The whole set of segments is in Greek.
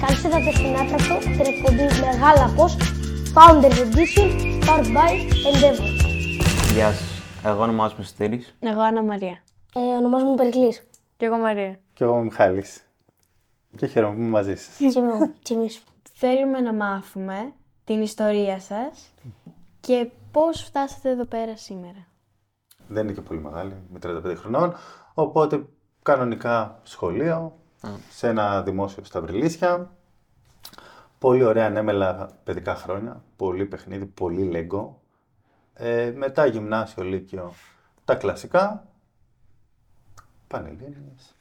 Καλώς ήρθατε στην Άτρακτο, την εκπομπή Μεγάλα Πώς, Founders Edition, powered by Endeavor. Γεια σας. Εγώ ονομάζομαι Στήρης. Εγώ Άννα Μαρία. Ε, ονομάζομαι Περικλής. Και εγώ Μαρία. Και εγώ είμαι ο Μιχάλης. Και χαίρομαι που είμαι μαζί σας. Και είμαι και εμείς. Θέλουμε να μάθουμε την ιστορία σας και πώς φτάσατε εδώ πέρα σήμερα. Δεν είναι και πολύ μεγάλη, με 35 χρονών. Οπότε κανονικά σχολείο, σε ένα δημόσιο στα Βρυλίσια. Πολύ ωραία ανέμελα παιδικά χρόνια. Πολύ παιχνίδι, πολύ λέγκο. Ε, μετά γυμνάσιο, λύκειο, τα κλασικά. Πανελλήνιες.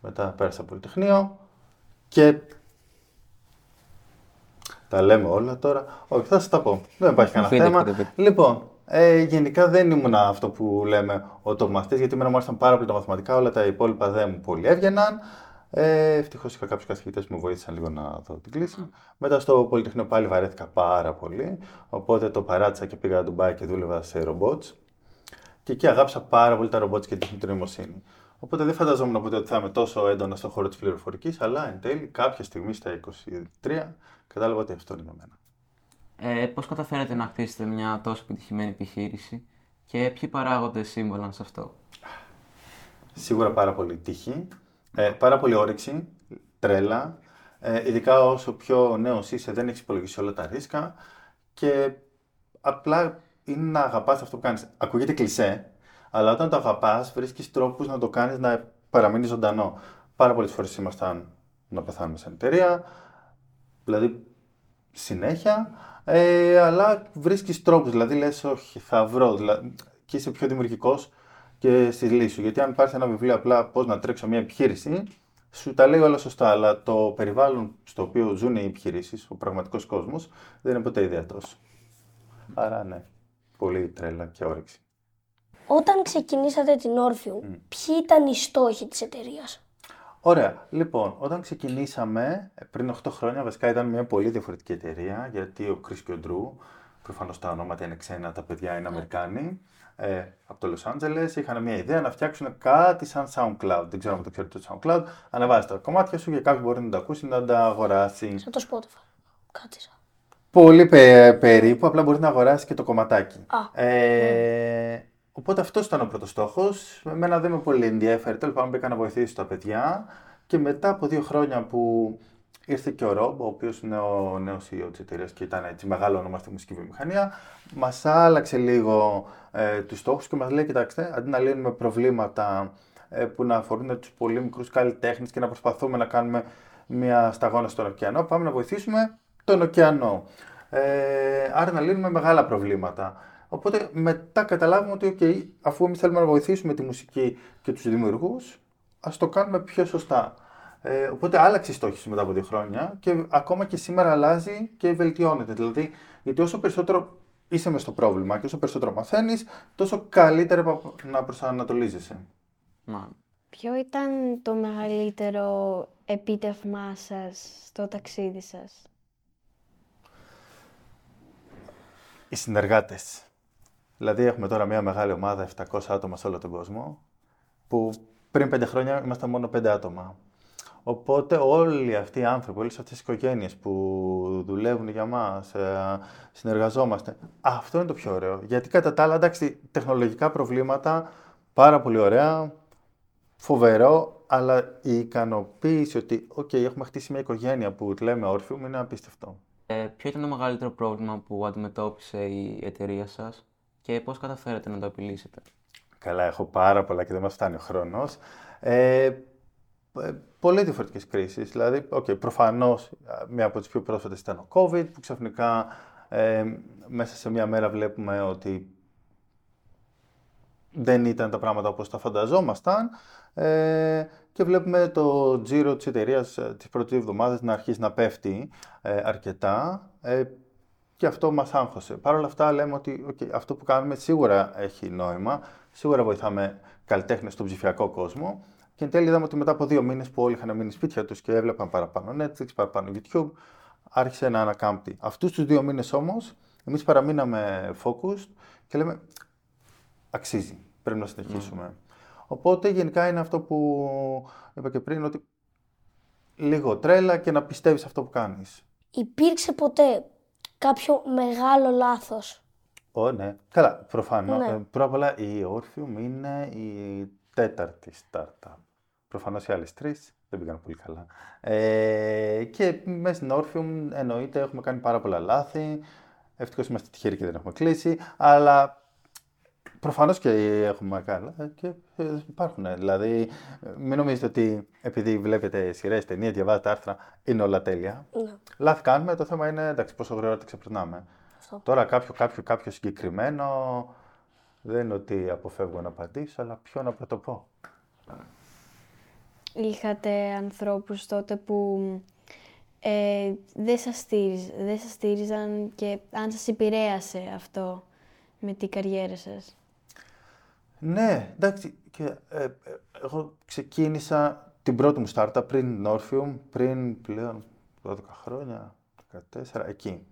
Μετά πέρασα πολυτεχνείο και τα λέμε όλα τώρα. Όχι, θα σας τα πω. Δεν υπάρχει κανένα Πείτε, θέμα. πείτε, πείτε. Λοιπόν, ε, γενικά δεν ήμουν αυτό που λέμε ο top μαθητής, γιατί εμένα μου άρεσαν πάρα πολύ τα μαθηματικά, όλα τα υπόλοιπα δεν μου πολύ έβγαιναν. Ε, Ευτυχώς είχα κάποιους καθηγητές που με βοήθησαν λίγο να δω την κλίση. Μετά στο Πολυτεχνείο πάλι βαρέθηκα πάρα πολύ. Οπότε το παράτησα και πήγα Ντουμπάι και δούλευα σε ρομπότς. Και εκεί αγάπησα πάρα πολύ τα ρομπότς και την τεχνητή νοημοσύνη. Οπότε δεν φανταζόμουν ποτέ ότι θα είμαι τόσο έντονα στον χώρο της πληροφορικής, αλλά εν τέλει κάποια στιγμή στα 23 κατάλαβα ότι αυτό είναι εμένα. Ε, πώς καταφέρατε να χτίσετε μια τόσο επιτυχημένη επιχείρηση και ποιοι παράγοντες σύμβολαν σε αυτό; Σίγουρα πάρα πολύ τύχη, ε, πάρα πολύ όρεξη, τρέλα. Ε, ειδικά όσο πιο νέος είσαι, δεν έχεις υπολογίσει όλα τα ρίσκα και απλά είναι να αγαπάς αυτό που κάνεις. Ακούγεται κλισέ, αλλά όταν το αγαπάς, βρίσκεις τρόπους να το κάνεις να παραμείνεις ζωντανό. Πάρα πολλές φορές ήμασταν να πεθάνουμε σαν εταιρεία, δηλαδή συνέχεια, ε, αλλά βρίσκεις τρόπους, δηλαδή λες όχι θα βρω δηλαδή, και είσαι πιο δημιουργικός και στη λύση σου. Γιατί αν υπάρχει ένα βιβλίο απλά πώς να τρέξω μια επιχείρηση, σου τα λέει όλα σωστά, αλλά το περιβάλλον στο οποίο ζουν οι επιχειρήσεις, ο πραγματικός κόσμος, δεν είναι ποτέ ιδιαίτερος. Άρα ναι, πολύ τρέλα και όρεξη. Όταν ξεκινήσατε την Όρφιου, ποιοι ήταν οι στόχοι της εταιρείας; Ωραία. Λοιπόν, όταν ξεκινήσαμε ε, πριν 8 χρόνια, βασικά ήταν μια πολύ διαφορετική εταιρεία, γιατί ο Chris και ο Drew, προφανώς τα ονόματα είναι ξένα, τα παιδιά είναι Αμερικάνοι, ε, από το Los Angeles, είχαν μια ιδέα να φτιάξουν κάτι σαν SoundCloud. Δεν ξέρω αν το ξέρετε το SoundCloud. Ανεβάζει τα κομμάτια σου και κάποιο μπορεί να τα ακούσει, να τα αγοράσει. Σαν το Spotify. Κάτι σαν. Πολύ πε- περίπου, απλά μπορεί να αγοράσει και το κομματάκι. Α, Ε, οπότε αυτός ήταν ο πρώτος στόχος. Εμένα δεν με πολύ ενδιαφέρει. Τέλος πάντων, μπήκα να βοηθήσω τα παιδιά. Και μετά από δύο χρόνια που ήρθε και ο Ρομπ, ο οποίος είναι ο νέος CEO της εταιρείας και ήταν έτσι μεγάλο όνομα στη μουσική βιομηχανία, μας άλλαξε λίγο ε, τους στόχους και μας λέει: Κοιτάξτε, αντί να λύνουμε προβλήματα ε, που να αφορούν τους πολύ μικρούς καλλιτέχνες και να προσπαθούμε να κάνουμε μια σταγόνα στον ωκεανό, πάμε να βοηθήσουμε τον ωκεανό. Ε, άρα να λύνουμε μεγάλα προβλήματα. Οπότε μετά καταλάβουμε ότι okay, αφού εμείς θέλουμε να βοηθήσουμε τη μουσική και τους δημιουργούς, ας το κάνουμε πιο σωστά. Ε, οπότε άλλαξε η στόχη μετά από δύο χρόνια και ακόμα και σήμερα αλλάζει και βελτιώνεται. Δηλαδή, γιατί όσο περισσότερο είσαι μες στο πρόβλημα και όσο περισσότερο μαθαίνεις, τόσο καλύτερα πα- να προσανατολίζεσαι. Μα, Ποιο ήταν το μεγαλύτερο επίτευγμά σας στο ταξίδι σας; Οι συνεργάτες. Δηλαδή έχουμε τώρα μια μεγάλη ομάδα 700 άτομα σε όλο τον κόσμο που πριν πέντε χρόνια ήμασταν μόνο πέντε άτομα. Οπότε όλοι αυτοί οι άνθρωποι, όλες αυτές οι οικογένειες που δουλεύουν για μας, ε, συνεργαζόμαστε, αυτό είναι το πιο ωραίο. Γιατί κατά τα άλλα, εντάξει, τεχνολογικά προβλήματα, πάρα πολύ ωραία, φοβερό, αλλά η ικανοποίηση ότι, οκ, έχουμε χτίσει μια οικογένεια που τη λέμε Orfium, είναι απίστευτο. ε, ποιο ήταν το μεγαλύτερο πρόβλημα που αντιμετώπισε η εταιρεία σας; Και πώς καταφέρατε να το επιλύσετε. Καλά, έχω πάρα πολλά και δεν μας φτάνει ο χρόνος. Ε, ε, πολλές διαφορετικές κρίσεις. Δηλαδή, okay, προφανώς, α, μία από τις πιο πρόσφατες ήταν ο COVID, που ξαφνικά ε, μέσα σε μία μέρα βλέπουμε ότι δεν ήταν τα πράγματα όπως τα φανταζόμασταν ε, και βλέπουμε το τζίρο της εταιρείας ε, τις πρώτες δύο εβδομάδες να αρχίσει να πέφτει ε, αρκετά ε, και αυτό μας άγχωσε. Παρ' όλα αυτά λέμε ότι okay, αυτό που κάνουμε σίγουρα έχει νόημα, σίγουρα βοηθάμε καλλιτέχνες στον ψηφιακό κόσμο και εν τέλει είδαμε ότι μετά από δύο μήνες που όλοι είχαν μείνει σπίτια τους και έβλεπαν παραπάνω Netflix, παραπάνω YouTube, άρχισε να ανακάμπτει. Αυτούς τους δύο μήνες όμως, εμείς παραμείναμε focused και λέμε αξίζει, πρέπει να συνεχίσουμε. Οπότε γενικά είναι αυτό που είπα και πριν, ότι λίγο τρέλα και να πιστεύεις αυτό που κάνεις. Υπήρξε ποτέ κάποιο μεγάλο λάθος. Ω, ναι. Καλά, προφανώς. Ναι. Ε, πρώτα απ' όλα η Orpheum είναι η τέταρτη startup. Προφανώς οι άλλες τρεις δεν πήγαν πολύ καλά. Ε, και μέσα στην Orpheum εννοείται έχουμε κάνει πάρα πολλά λάθη. Ευτυχώς είμαστε τυχεροί και δεν έχουμε κλείσει. Αλλά προφανώς και έχουμε κάνει λάθη και ε, υπάρχουν. Δηλαδή, ε, μην νομίζετε ότι επειδή βλέπετε σειρές, ταινίες, διαβάζετε άρθρα, είναι όλα τέλεια. Ναι. Λάθη κάνουμε, το θέμα είναι εντάξει, πόσο γρήγορα τα ξεπερνάμε. Αυτό. Τώρα κάποιο, κάποιο, κάποιο συγκεκριμένο δεν είναι ότι αποφεύγω να απαντήσω, αλλά ποιο να πρωτοπώ. Είχατε ανθρώπους τότε που ε, δεν, σας στήριζ, δεν σας στήριζαν και αν σας επηρέασε αυτό με την καριέρα σας; Ναι, εντάξει. Και, ε, ε, εγώ ξεκίνησα την πρώτη μου startup πριν την Orpheum, πριν πλέον 12 χρόνια, 14, εκεί.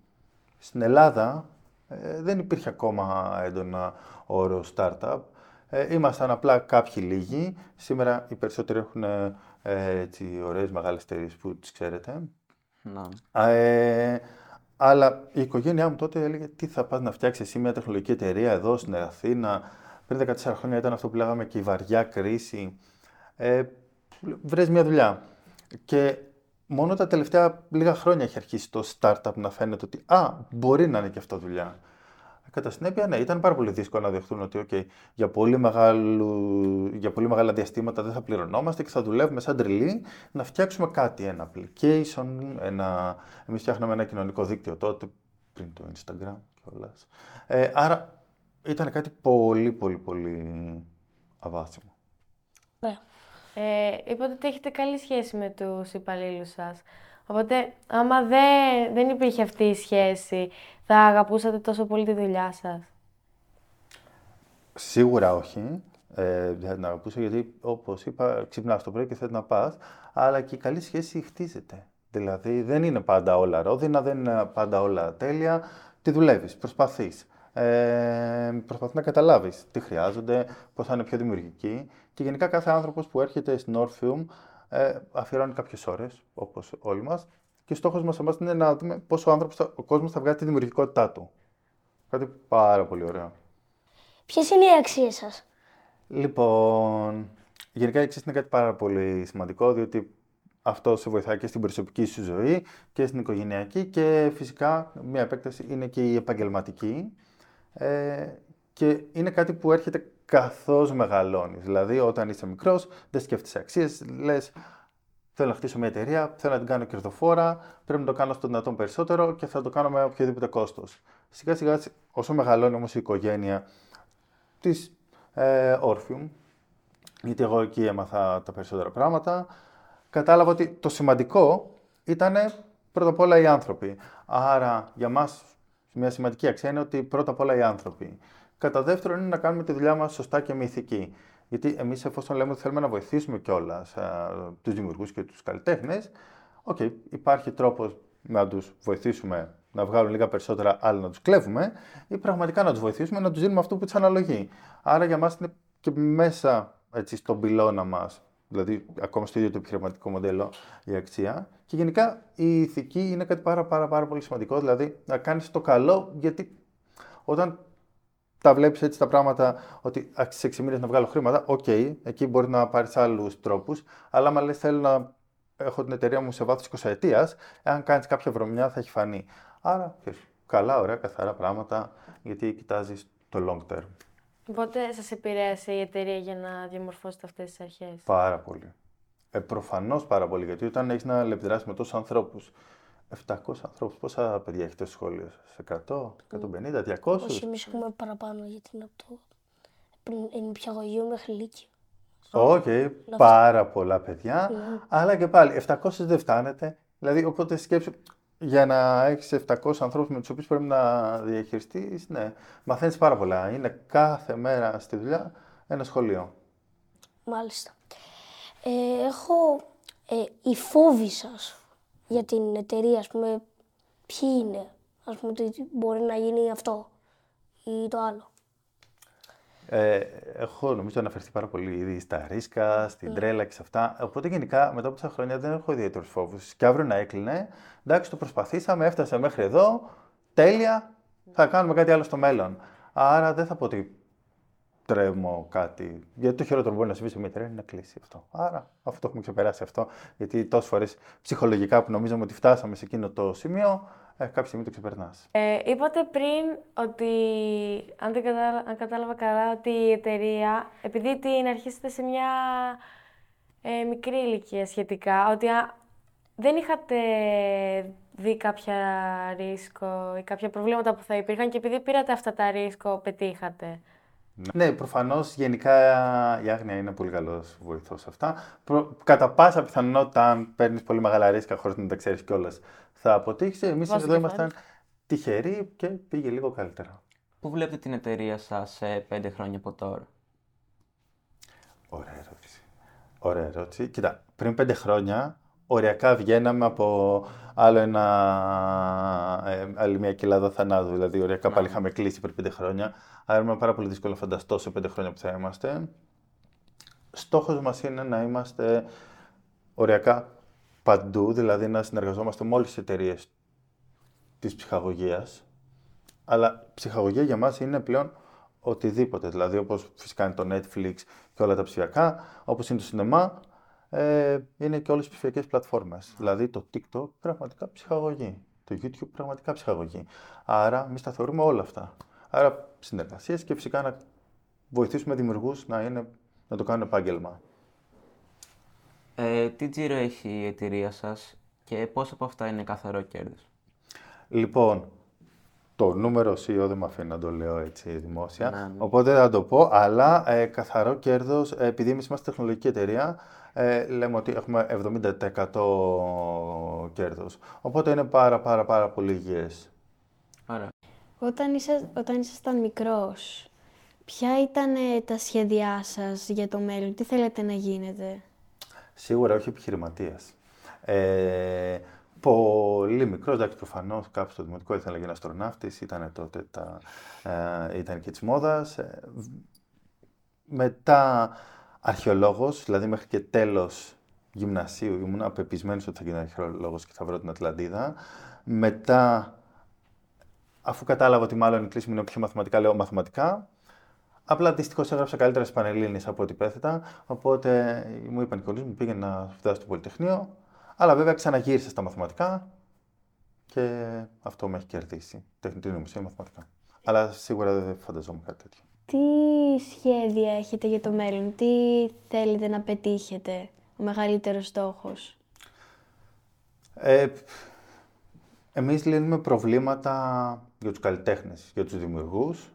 Στην Ελλάδα ε, δεν υπήρχε ακόμα έντονα όρο startup. Ε, ήμασταν απλά κάποιοι λίγοι. Σήμερα οι περισσότεροι έχουν ε, έτσι, ωραίες μεγάλες εταιρείες που τις ξέρετε. Να. Ε, αλλά η οικογένειά μου τότε έλεγε τι θα πας να φτιάξεις εσύ μια τεχνολογική εταιρεία εδώ στην Αθήνα. Πριν 14 χρόνια ήταν αυτό που λέγαμε και η βαριά κρίση. Ε, βρες μια δουλειά. Και μόνο τα τελευταία λίγα χρόνια έχει αρχίσει το startup να φαίνεται ότι α, μπορεί να είναι και αυτό δουλειά. Κατά συνέπεια, ναι, ήταν πάρα πολύ δύσκολο να δεχτούν ότι okay, για, πολύ μεγάλου, για πολύ μεγάλα διαστήματα δεν θα πληρωνόμαστε και θα δουλεύουμε σαν τρελοί να φτιάξουμε κάτι, ένα application, ένα... εμείς φτιάχναμε ένα κοινωνικό δίκτυο τότε, πριν το Instagram κιόλας. Ε, άρα ήταν κάτι πολύ, πολύ, πολύ αβάσιμο. Ωραία. Ε, είπατε ότι έχετε καλή σχέση με τους υπαλλήλους σας. Οπότε, άμα δεν, δεν υπήρχε αυτή η σχέση, θα αγαπούσατε τόσο πολύ τη δουλειά σας; Σίγουρα όχι. Ε, δεν θα την αγαπούσα γιατί, όπως είπα, ξυπνάς το πρωί και θες να πας, αλλά και η καλή σχέση χτίζεται. Δηλαδή, δεν είναι πάντα όλα ρόδινα, δεν είναι πάντα όλα τέλεια. Τι δουλεύεις, προσπαθείς. Ε, προσπαθείς να καταλάβεις τι χρειάζονται, πώς θα είναι πιο δημιουργικοί. Και γενικά κάθε άνθρωπος που έρχεται στην Orpheum ε, αφιερώνει κάποιες ώρες, όπως όλοι μας. Και στόχος μας εμάς είναι να δούμε πόσο ο, άνθρωπος, θα- ο κόσμος θα βγάλει τη δημιουργικότητά του. Κάτι πάρα πολύ ωραίο. Ποιες είναι οι αξίες σας; Λοιπόν, γενικά η αξίες είναι κάτι πάρα πολύ σημαντικό, διότι αυτό σε βοηθάει και στην προσωπική σου ζωή και στην οικογενειακή και φυσικά μια επέκταση είναι και η επαγγελματική ε, και είναι κάτι που έρχεται καθώς μεγαλώνεις. Δηλαδή όταν είσαι μικρός δεν σκέφτεσαι αξίες, λες θέλω να χτίσω μια εταιρεία, θέλω να την κάνω κερδοφόρα, πρέπει να το κάνω στο δυνατόν περισσότερο και θα το κάνω με οποιοδήποτε κόστος. Σιγά σιγά όσο μεγαλώνει όμως η οικογένεια της ε, Orpheum, γιατί εγώ εκεί έμαθα τα περισσότερα πράγματα, κατάλαβα ότι το σημαντικό ήταν πρώτα απ' όλα οι άνθρωποι. Άρα για μας μια σημαντική αξία είναι ότι πρώτα απ' όλα οι άνθρωποι. Κατά δεύτερον είναι να κάνουμε τη δουλειά μας σωστά και με ηθική. Γιατί εμείς εφόσον λέμε ότι θέλουμε να βοηθήσουμε κιόλας τους δημιουργούς και τους καλλιτέχνες, οκ, υπάρχει τρόπος να τους βοηθήσουμε να βγάλουν λίγα περισσότερα, αλλά να τους κλέβουμε, ή πραγματικά να τους βοηθήσουμε να τους δίνουμε αυτό που τους αναλογεί. Άρα για μας είναι και μέσα έτσι, στον πυλώνα μας, δηλαδή ακόμα στο ίδιο το επιχειρηματικό μοντέλο η αξία. Και γενικά η ηθική είναι κάτι πάρα, πάρα, πάρα πολύ σημαντικό, δηλαδή να κάνεις το καλό, γιατί όταν τα βλέπεις έτσι τα πράγματα ότι στις 6 μήνες να βγάλω χρήματα, οκ, εκεί μπορεί να πάρεις άλλους τρόπους, αλλά άμα λες θέλω να έχω την εταιρεία μου σε βάθος 20ετίας, εάν κάνεις κάποια βρωμιά θα έχει φανεί. Άρα, ξέρεις, καλά, ωραία, καθαρά πράγματα, γιατί κοιτάζεις το long term. Οπότε σας επηρέασε η εταιρεία για να διαμορφώσετε αυτές τις αρχές; Πάρα πολύ. Ε, Προφανώς πάρα πολύ, γιατί όταν έχεις να επιδράσει με τόσους ανθρώπους, 700 ανθρώπους, πόσα παιδιά έχετε στο σχολείο σας, 100, 150, 200. Όχι, εμείς έχουμε παραπάνω γιατί είναι από το πριν είναι νηπιαγωγείο μέχρι λύκειο. Οκ, πάρα πολλά παιδιά. Αλλά και πάλι, 700 δεν φτάνετε. Δηλαδή, οπότε σκέψου, για να έχεις 700 ανθρώπους με τους οποίους πρέπει να διαχειριστείς, ναι, μαθαίνεις πάρα πολλά. Είναι κάθε μέρα στη δουλειά ένα σχολείο. Μάλιστα. Ε, έχω ε, οι φόβοι σας για την εταιρεία, ας πούμε, ποιοι είναι; Ας πούμε ότι μπορεί να γίνει αυτό ή το άλλο. Ε, έχω νομίζω αναφερθεί πάρα πολύ ήδη στα ρίσκα, στην τρέλα και σε αυτά. Οπότε γενικά μετά από τόσα χρόνια δεν έχω ιδιαίτερους φόβους. Και αύριο να έκλεινε. Εντάξει, το προσπαθήσαμε, έφτασε μέχρι εδώ. Τέλεια. Θα κάνουμε κάτι άλλο στο μέλλον. Άρα δεν θα πω ότι τρέμω κάτι. Γιατί το χειρότερο που μπορεί να συμβεί σε μια εταιρεία είναι να κλείσει αυτό. Άρα αυτό το έχουμε ξεπεράσει αυτό. Γιατί τόσες φορές ψυχολογικά που νομίζαμε ότι φτάσαμε σε εκείνο το σημείο, ε, κάποια στιγμή το ξεπερνάς. Ε, είπατε πριν ότι, αν, δεν κατάλαβα, αν κατάλαβα καλά, ότι η εταιρεία, επειδή την αρχίσετε σε μια ε, μικρή ηλικία σχετικά, ότι α, δεν είχατε δει κάποια ρίσκο ή κάποια προβλήματα που θα υπήρχαν και επειδή πήρατε αυτά τα ρίσκο, πετύχατε. Ναι, προφανώς γενικά η άγνοια είναι πολύ καλός βοηθός σε αυτά. Προ... Κατά πάσα πιθανότητα, αν παίρνεις πολύ μεγάλα ρίσκα χωρίς να τα ξέρεις κιόλας, θα αποτύχεις. Εμείς Βάζω εδώ κεφάλι. ήμασταν τυχεροί και πήγε λίγο καλύτερα. Πού βλέπετε την εταιρεία σας σε πέντε χρόνια από τώρα; Ωραία ερώτηση. Ωραία ερώτηση. Κοίτα, πριν πέντε χρόνια οριακά βγαίναμε από άλλο ένα, ε, άλλη μια κοιλάδα θανάτου. Δηλαδή, οριακά πάλι είχαμε κλείσει πριν πέντε χρόνια. Άρα, είναι πάρα πολύ δύσκολο να φανταστώ σε πέντε χρόνια που θα είμαστε. Στόχος μας είναι να είμαστε οριακά παντού, δηλαδή να συνεργαζόμαστε με όλες τις εταιρείες της ψυχαγωγίας. Αλλά ψυχαγωγία για μας είναι πλέον οτιδήποτε. Δηλαδή, όπως φυσικά είναι το Netflix και όλα τα ψηφιακά, όπως είναι το σινεμά, ε, είναι και όλες τις ψηφιακές πλατφόρμες. Δηλαδή, το TikTok πραγματικά ψυχαγωγή. Το YouTube πραγματικά ψυχαγωγή. Άρα, εμείς τα θεωρούμε όλα αυτά. Άρα, συνεργασίες και φυσικά να βοηθήσουμε δημιουργούς να, είναι, να το κάνουν επάγγελμα. Ε, τι τζίρο έχει η εταιρεία σας και πόσο από αυτά είναι καθαρό κέρδος; Λοιπόν, το νούμερο CEO δεν με αφήνει να το λέω έτσι δημόσια, Ναι, ναι. οπότε δεν θα το πω, αλλά ε, καθαρό κέρδος, ε, επειδή εμείς είμαστε τεχνολογική εταιρεία, ε, λέμε ότι έχουμε 70% κέρδος. Οπότε είναι πάρα πάρα πάρα πολύ υγιές. Ωραία. Όταν, είσαστε, όταν ήσασταν μικρός, ποια ήταν ε, τα σχέδιά σας για το μέλλον, τι θέλετε να γίνετε; Σίγουρα όχι επιχειρηματίας. Ε, πολύ μικρός, εντάξει, προφανώς κάπου στο δημοτικό ήθελα να γίνω αστροναύτης, ήταν τότε τα, ε, ήταν και της μόδας. Ε, β- μετά αρχαιολόγος, δηλαδή μέχρι και τέλος γυμνασίου ήμουν απεπισμένος ότι θα γίνω αρχαιολόγος και θα βρω την Ατλαντίδα. Μετά, αφού κατάλαβα ότι μάλλον η κλίση μου είναι πιο μαθηματικά, λέω μαθηματικά. Απλά δυστυχώ έγραψα καλύτερα στις Πανελλήνιες από ό,τι πέθετα. Οπότε μου είπαν οι κολλήσεις μου πήγαινε να σπουδάσω στο Πολυτεχνείο. Αλλά βέβαια ξαναγύρισα στα μαθηματικά και αυτό με έχει κερδίσει. Τεχνητή νοημοσύνη μαθηματικά. Αλλά σίγουρα δεν φανταζόμουν κάτι τέτοιο. Τι σχέδια έχετε για το μέλλον, τι θέλετε να πετύχετε, ο μεγαλύτερος στόχος; Ε, εμείς λύνουμε προβλήματα για τους καλλιτέχνες, για τους δημιουργούς,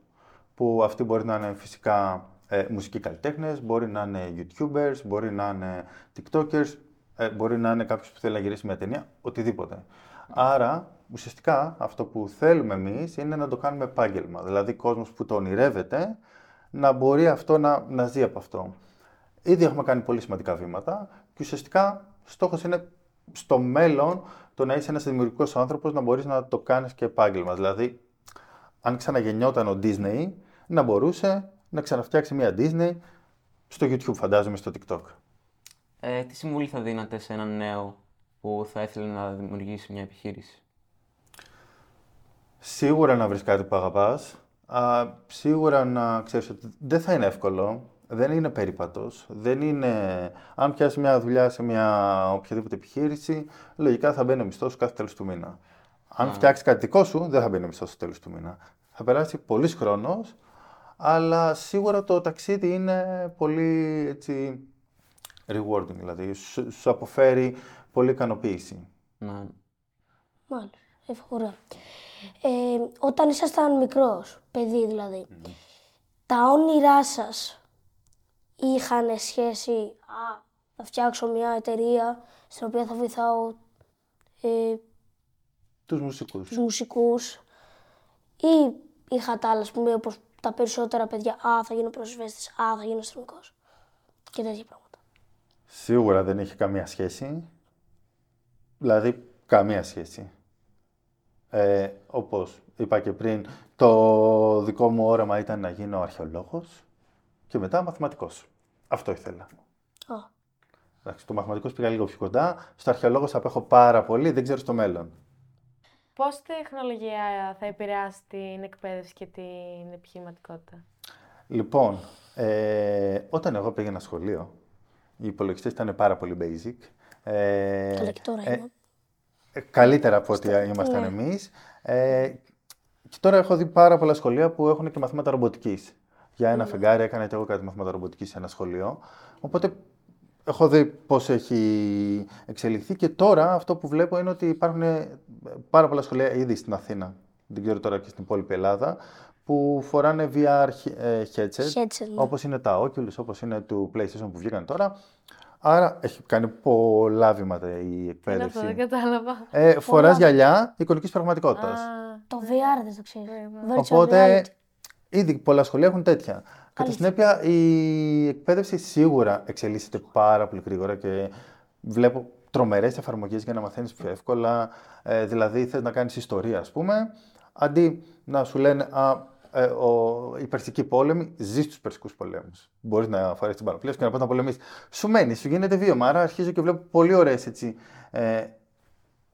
που αυτοί μπορεί να είναι φυσικά ε, μουσικοί καλλιτέχνες, μπορεί να είναι YouTubers, μπορεί να είναι TikTokers, ε, μπορεί να είναι κάποιος που θέλει να γυρίσει μια ταινία, οτιδήποτε. Άρα, ουσιαστικά, αυτό που θέλουμε εμείς είναι να το κάνουμε επάγγελμα. Δηλαδή, κόσμος που το ονειρεύεται, να μπορεί αυτό να, να ζει από αυτό. Ήδη έχουμε κάνει πολύ σημαντικά βήματα και ουσιαστικά στόχος είναι στο μέλλον το να είσαι ένας δημιουργικός άνθρωπος να μπορείς να το κάνεις και επάγγελμα. Δηλαδή, αν ξαναγεννιόταν ο Disney, να μπορούσε να ξαναφτιάξει μια Disney στο YouTube, φαντάζομαι, στο TikTok. Ε, τι συμβουλή θα δίνατε σε έναν νέο που θα ήθελε να δημιουργήσει μια επιχείρηση; Σίγουρα να βρεις κάτι που αγαπάς. Α, σίγουρα να ξέρεις ότι δεν θα είναι εύκολο. Δεν είναι περίπατος. Δεν είναι... Αν πιάσεις μια δουλειά σε μια οποιαδήποτε επιχείρηση, λογικά θα μπαίνει ο μισθός σου κάθε τέλος του μήνα. Αν φτιάξεις κάτι δικό σου, δεν θα μπαίνει ο μισθός στο τέλος του μήνα. Θα περάσει πολύς χρόνος, αλλά σίγουρα το ταξίδι είναι πολύ έτσι, rewarding, δηλαδή σου, σου αποφέρει πολύ ικανοποίηση. Να, Μάλιστα, ευχαριστώ. Ε, όταν ήσασταν μικρός, παιδί δηλαδή, τα όνειρά σας είχαν σχέση, α, θα φτιάξω μια εταιρεία στην οποία θα βοηθάω ε, Τους μουσικούς. τους μουσικούς ή είχατε άλλα, ας πούμε, όπως τα περισσότερα παιδιά, α, θα γίνω προσβέστης, α, θα γίνω αστυνομικός και τέτοια πράγματα. Σίγουρα δεν έχει καμία σχέση. Δηλαδή, καμία σχέση. Ε, όπως είπα και πριν, το δικό μου όραμα ήταν να γίνω αρχαιολόγος. και μετά μαθηματικός. Αυτό ήθελα. Α, Εντάξει, το μαθηματικός πήγα λίγο πιο κοντά. Στο αρχαιολόγος απέχω πάρα πολύ, δεν ξέρω στο μέλλον. Πώς η τεχνολογία θα επηρεάσει την εκπαίδευση και την επιχειρηματικότητα; Λοιπόν, ε, όταν εγώ πήγαινα σχολείο, οι υπολογιστές ήταν πάρα πολύ basic. Ε, καλά και τώρα ε, είναι. Ε, καλύτερα από ό,τι ήμασταν ναι. εμείς. Ε, και τώρα έχω δει πάρα πολλά σχολεία που έχουν και μαθήματα ρομποτικής. Για ένα φεγγάρι έκανα και εγώ κάτι μαθήματα ρομποτικής σε ένα σχολείο. Οπότε έχω δει πώς έχει εξελιχθεί και τώρα αυτό που βλέπω είναι ότι υπάρχουν ε, πάρα πολλά σχολεία ήδη στην Αθήνα, δεν ξέρω τώρα και στην υπόλοιπη Ελλάδα, που φοράνε VR ε, headset, Headset, ναι. όπως είναι τα Oculus, όπως είναι του PlayStation που βγήκαν τώρα. Άρα έχει κάνει πολλά βήματα η Τι είναι εκπαίδευση. αυτό, δεν κατάλαβα. Ε, φοράς γυαλιά εικονικής πραγματικότητας. Α, Το VR δεν το ξέρεις. Ναι, Virtual Οπότε, reality. ήδη πολλά σχολεία έχουν τέτοια. Κατά Αλήθεια. συνέπεια, η εκπαίδευση σίγουρα εξελίσσεται πάρα πολύ γρήγορα και βλέπω τρομερές εφαρμογές για να μαθαίνεις πιο εύκολα. Ε, δηλαδή, θες να κάνεις ιστορία, ας πούμε, αντί να σου λένε «Α, ε, ο, η Περσική πόλεμη ζει στους Περσικούς πολέμους. Μπορείς να φορέσεις την παραπλήρωση και να πας να πολεμήσεις. Σου μένει, σου γίνεται βίωμα. Άρα αρχίζω και βλέπω πολύ ωραίες έτσι, ε,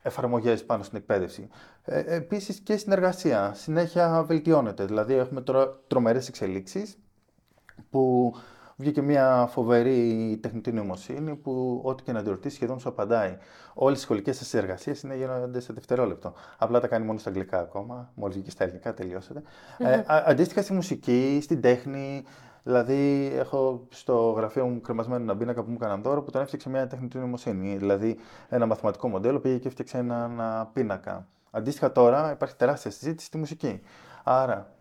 εφαρμογές πάνω στην εκπαίδευση. Ε, επίσης και συνεργασία. Συνέχεια βελτιώνεται. Δηλαδή έχουμε τώρα τρομερές εξελίξεις που βγήκε μια φοβερή τεχνητή νοημοσύνη που ό,τι και να τη ρωτήσει σχεδόν σου απαντάει. Όλες οι σχολικές σας εργασίες είναι γίνονται σε δευτερόλεπτο. Απλά τα κάνει μόνο στα αγγλικά ακόμα. Μόλις βγήκε στα ελληνικά τελειώσατε. Ε, α- αντίστοιχα στη μουσική, στην τέχνη. Δηλαδή, έχω στο γραφείο μου κρεμασμένο ένα πίνακα που μου έκαναν δώρο που τον έφτιαξε μια τεχνητή νοημοσύνη. Δηλαδή, ένα μαθηματικό μοντέλο πήγε και έφτιαξε ένα, ένα πίνακα. Αντίστοιχα, τώρα υπάρχει τεράστια συζήτηση στη μουσική. Άρα,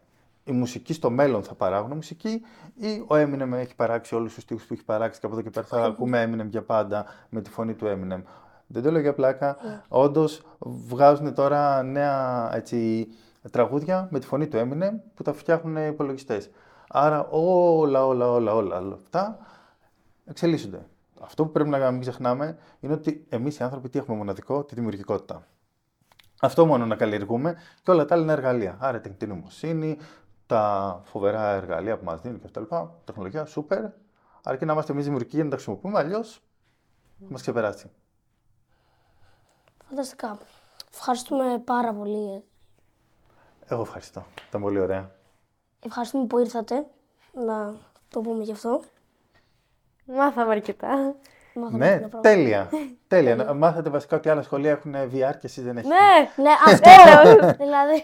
η μουσική στο μέλλον θα παράγουν μουσική ή ο Eminem έχει παράξει όλους τους στίχους που έχει παράξει και από εδώ και πέρα θα ακούμε Eminem για πάντα με τη φωνή του Eminem. Δεν το λέω για πλάκα. Όντως βγάζουν τώρα νέα έτσι, τραγούδια με τη φωνή του Eminem που τα φτιάχνουν οι υπολογιστές. Άρα όλα, όλα, όλα, όλα, όλα αυτά εξελίσσονται. Αυτό που πρέπει να μην ξεχνάμε είναι ότι εμείς οι άνθρωποι τι έχουμε μοναδικό, τη δημιουργικότητα. Αυτό μόνο να καλλιεργούμε και όλα τα άλλα είναι εργαλεία. Άρα η τεχνητή νοημοσύνη, τα φοβερά εργαλεία που μας δίνουν και αυτά Τεχνολογία, σούπερ. Αρκεί να είμαστε εμείς δημιουργικοί για να τα χρησιμοποιούμε, αλλιώς θα μας ξεπεράσει. Φανταστικά. Ευχαριστούμε πάρα πολύ. Εγώ ευχαριστώ. Ήταν πολύ ωραία. Ευχαριστούμε που ήρθατε. Να το πούμε γι' αυτό. Μάθαμε αρκετά. Μάθαμε Ναι, πολλά πράγματα. τέλεια. τέλεια. Να μάθατε βασικά ότι άλλα σχολεία έχουν VR και εσείς δεν έχετε. Ναι! Ναι, αυτό δηλαδή.